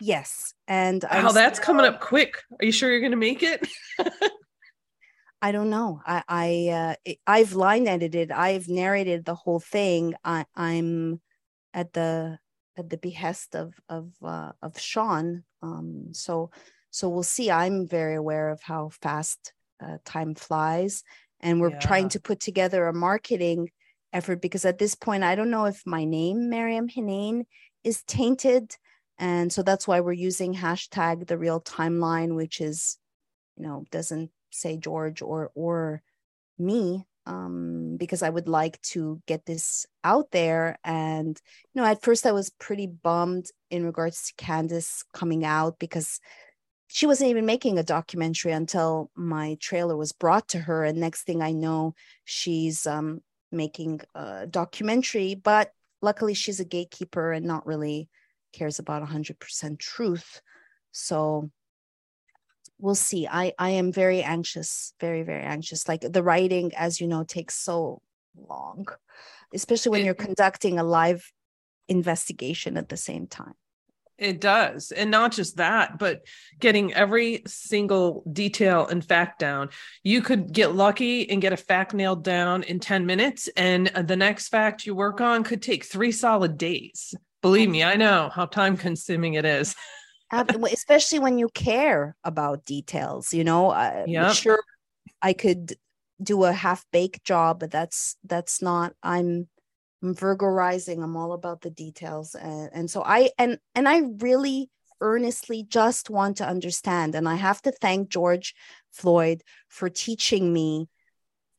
Yes, and wow, I'm that's still- coming up quick. Are you sure you're going to make it? (laughs) I don't know. I I uh, it- I've line edited. I've narrated the whole thing. I I'm at the at the behest of of uh, of Sean. Um, so so we'll see. I'm very aware of how fast uh, time flies, and we're trying to put together a marketing effort because at this point I don't know if my name Maryam Henein is tainted, and so that's why we're using hashtag the real timeline, which is you know doesn't say george or or me um because i would like to get this out there. And you know at first i was pretty bummed in regards to candace coming out because she wasn't even making a documentary until my trailer was brought to her. And next thing i know she's um making a documentary but luckily she's a gatekeeper and not really cares about 100% truth so we'll see i i am very anxious very very anxious like the writing as you know takes so long especially when you're conducting a live investigation at the same time It does. And not just that, but getting every single detail and fact down. You could get lucky and get a fact nailed down in 10 minutes, and the next fact you work on could take three solid days. Believe me, I know how time consuming it is. (laughs) Especially when you care about details you know I, Yep. sure i could do a half baked job but that's that's not i'm i'm virgo rising i'm all about the details and, and so i and and i really earnestly just want to understand and i have to thank george floyd for teaching me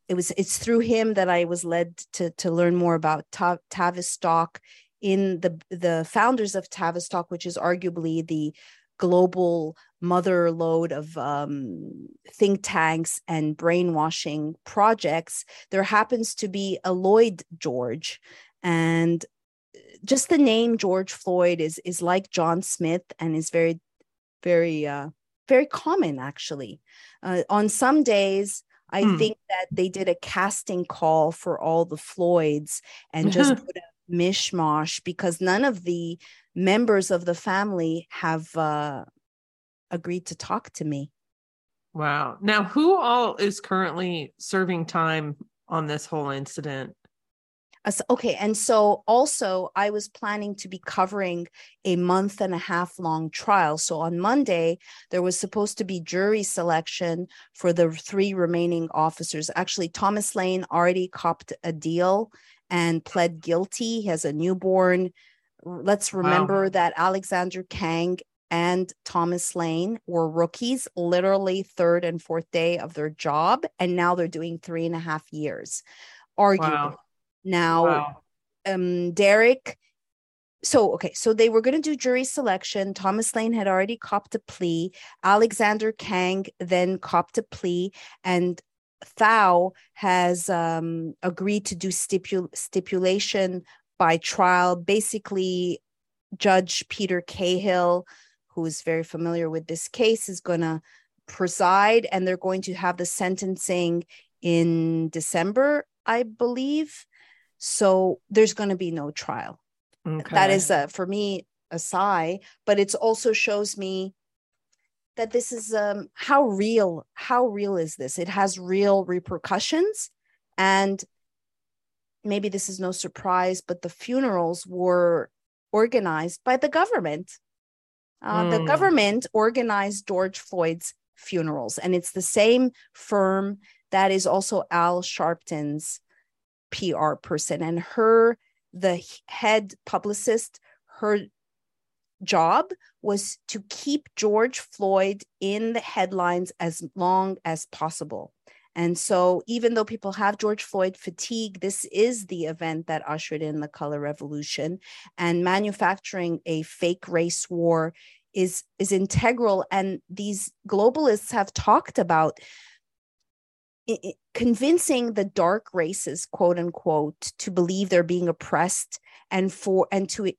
it was it's through him that i was led to to learn more about Ta- tavistock in the the founders of tavistock which is arguably the global mother load of um, think tanks and brainwashing projects there happens to be a lloyd george and just the name george floyd is is like john smith and is very very uh very common actually uh, on some days i Hmm. think that they did a casting call for all the floyds and just (laughs) put a mishmash because none of the members of the family have uh agreed to talk to me Wow. Now, who all is currently serving time on this whole incident? As- okay and so also i was planning to be covering a month and a half long trial so on monday there was supposed to be jury selection for the three remaining officers actually thomas lane already copped a deal and pled guilty. He has a newborn. Let's remember that alexander kueng and thomas lane were rookies literally third and fourth day of their job and now they're doing three and a half years. Arguably. Wow. now Wow. um derek so okay so they were going to do jury selection. Thomas lane had already copped a plea. Alexander kang then copped a plea and thao has um agreed to do stipul- stipulation by trial. Basically judge peter cahill who is very familiar with this case is going to preside and they're going to have the sentencing in december i believe. So there's going to be no trial. That Okay. is uh, for me a sigh but it also shows me that this is um how real how real is this it has real repercussions and maybe this is no surprise but the funerals were organized by the government uh, the Mm. government organized george floyd's funerals and it's the same firm that is also al sharpton's pr person and her the head publicist her job was to keep George Floyd in the headlines as long as possible. And so, even though people have George Floyd fatigue, this is the event that ushered in the color revolution. And manufacturing a fake race war is, is integral. And these globalists have talked about i- i- convincing the dark races, quote unquote, to believe they're being oppressed and for and to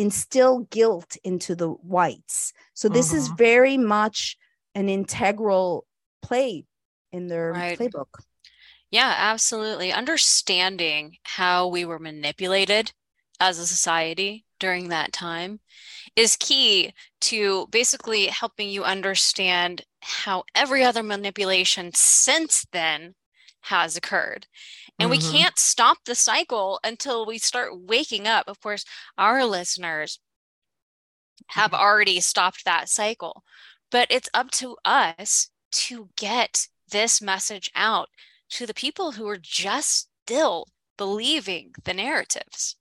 instill guilt into the whites. So this is Mhm. very much an integral play in their Right. playbook. Yeah, absolutely. Understanding how we were manipulated as a society during that time is key to basically helping you understand how every other manipulation since then has occurred. And mm-hmm. we can't stop the cycle until we start waking up. Of course, our listeners have mm-hmm. already stopped that cycle, but it's up to us to get this message out to the people who are just still believing the narratives.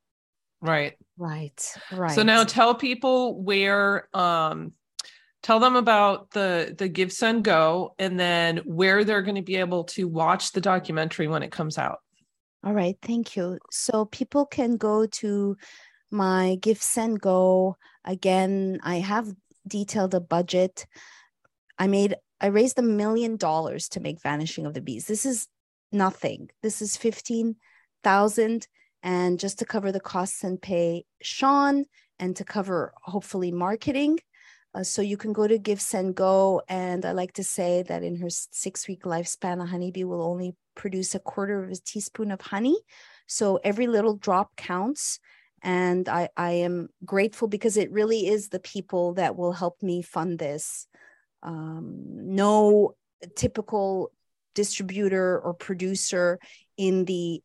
Right. Right. Right. So now tell people where um tell them about the the give send go and then where they're going to be able to watch the documentary when it comes out all right thank you. So people can go to my give send go. Again i have detailed a budget. I made i raised a million dollars to make vanishing of the bees this is nothing. This is 15000 and just to cover the costs and pay sean and to cover hopefully marketing uh, so you can go to Give Send Go, and I like to say that in her six-week lifespan, a honeybee will only produce a quarter of a teaspoon of honey. So every little drop counts, and I, I am grateful because it really is the people that will help me fund this. Um, no typical distributor or producer in the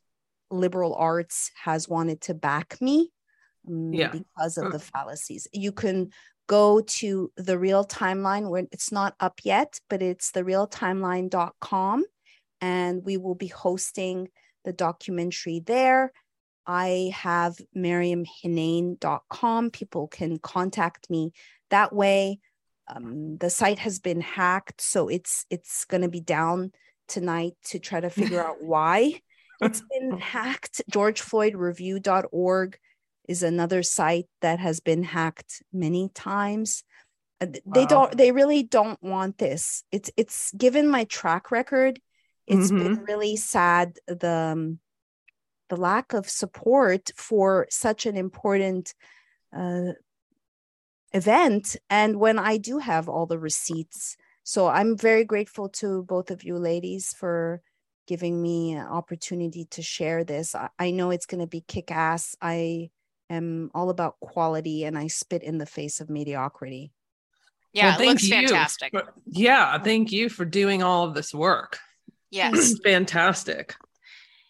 liberal arts has wanted to back me um, yeah. because of uh the fallacies. You can go to the real timeline where it's not up yet, but it's the realtimeline.com. And we will be hosting the documentary there. I have maryamhenein.com. People can contact me that way. Um, the site has been hacked, so it's it's going to be down tonight to try to figure (laughs) out why it's been hacked. GeorgeFloydReview.org is another site that has been hacked many times. Uh, they wow. don't they really don't want this. It's it's given my track record It's mm-hmm. been really sad the um, the lack of support for such an important uh, event. And when i do have all the receipts so i'm very grateful to both of you ladies for giving me an opportunity to share this. I, I know it's going to be kick ass i am all about quality and I spit in the face of mediocrity. Yeah, well, it looks fantastic. For, yeah, thank you for doing all of this work. (clears throat) Yes. (clears throat) fantastic.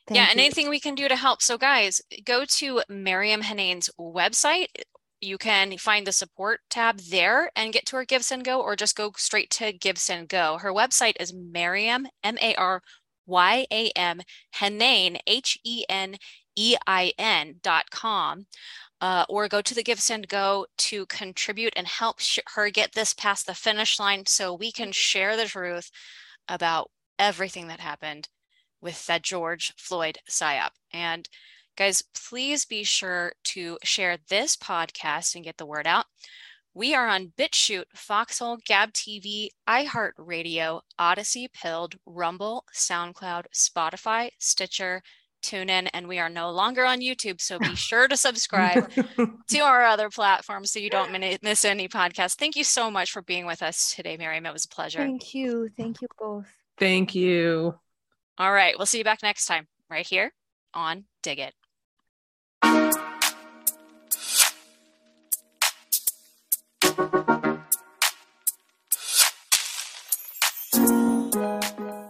Thank yeah, you. and anything we can do to help. So, guys, go to Maryam Henein's website. You can find the support tab there and get to her Give Send Go, or just go straight to Give Send Go. Her website is Mariam, M A R Y A M, Henein, H E N ein.com. Uh, or go to the Give Send Go to contribute and help sh- her get this past the finish line so we can share the truth about everything that happened with that George Floyd psyop. And guys, please be sure to share this podcast and get the word out. We are on BitChute, Foxhole, Gab TV, iHeartRadio, Odysee, Pilled, Rumble, SoundCloud, Spotify, Stitcher, tune in and we are no longer on YouTube. So be (laughs) sure to subscribe (laughs) to our other platforms so you don't miss any podcasts. Thank you so much for being with us today, Maryam. It was a pleasure. Thank you. Thank you both. Thank you. All right. We'll see you back next time right here on Dig It.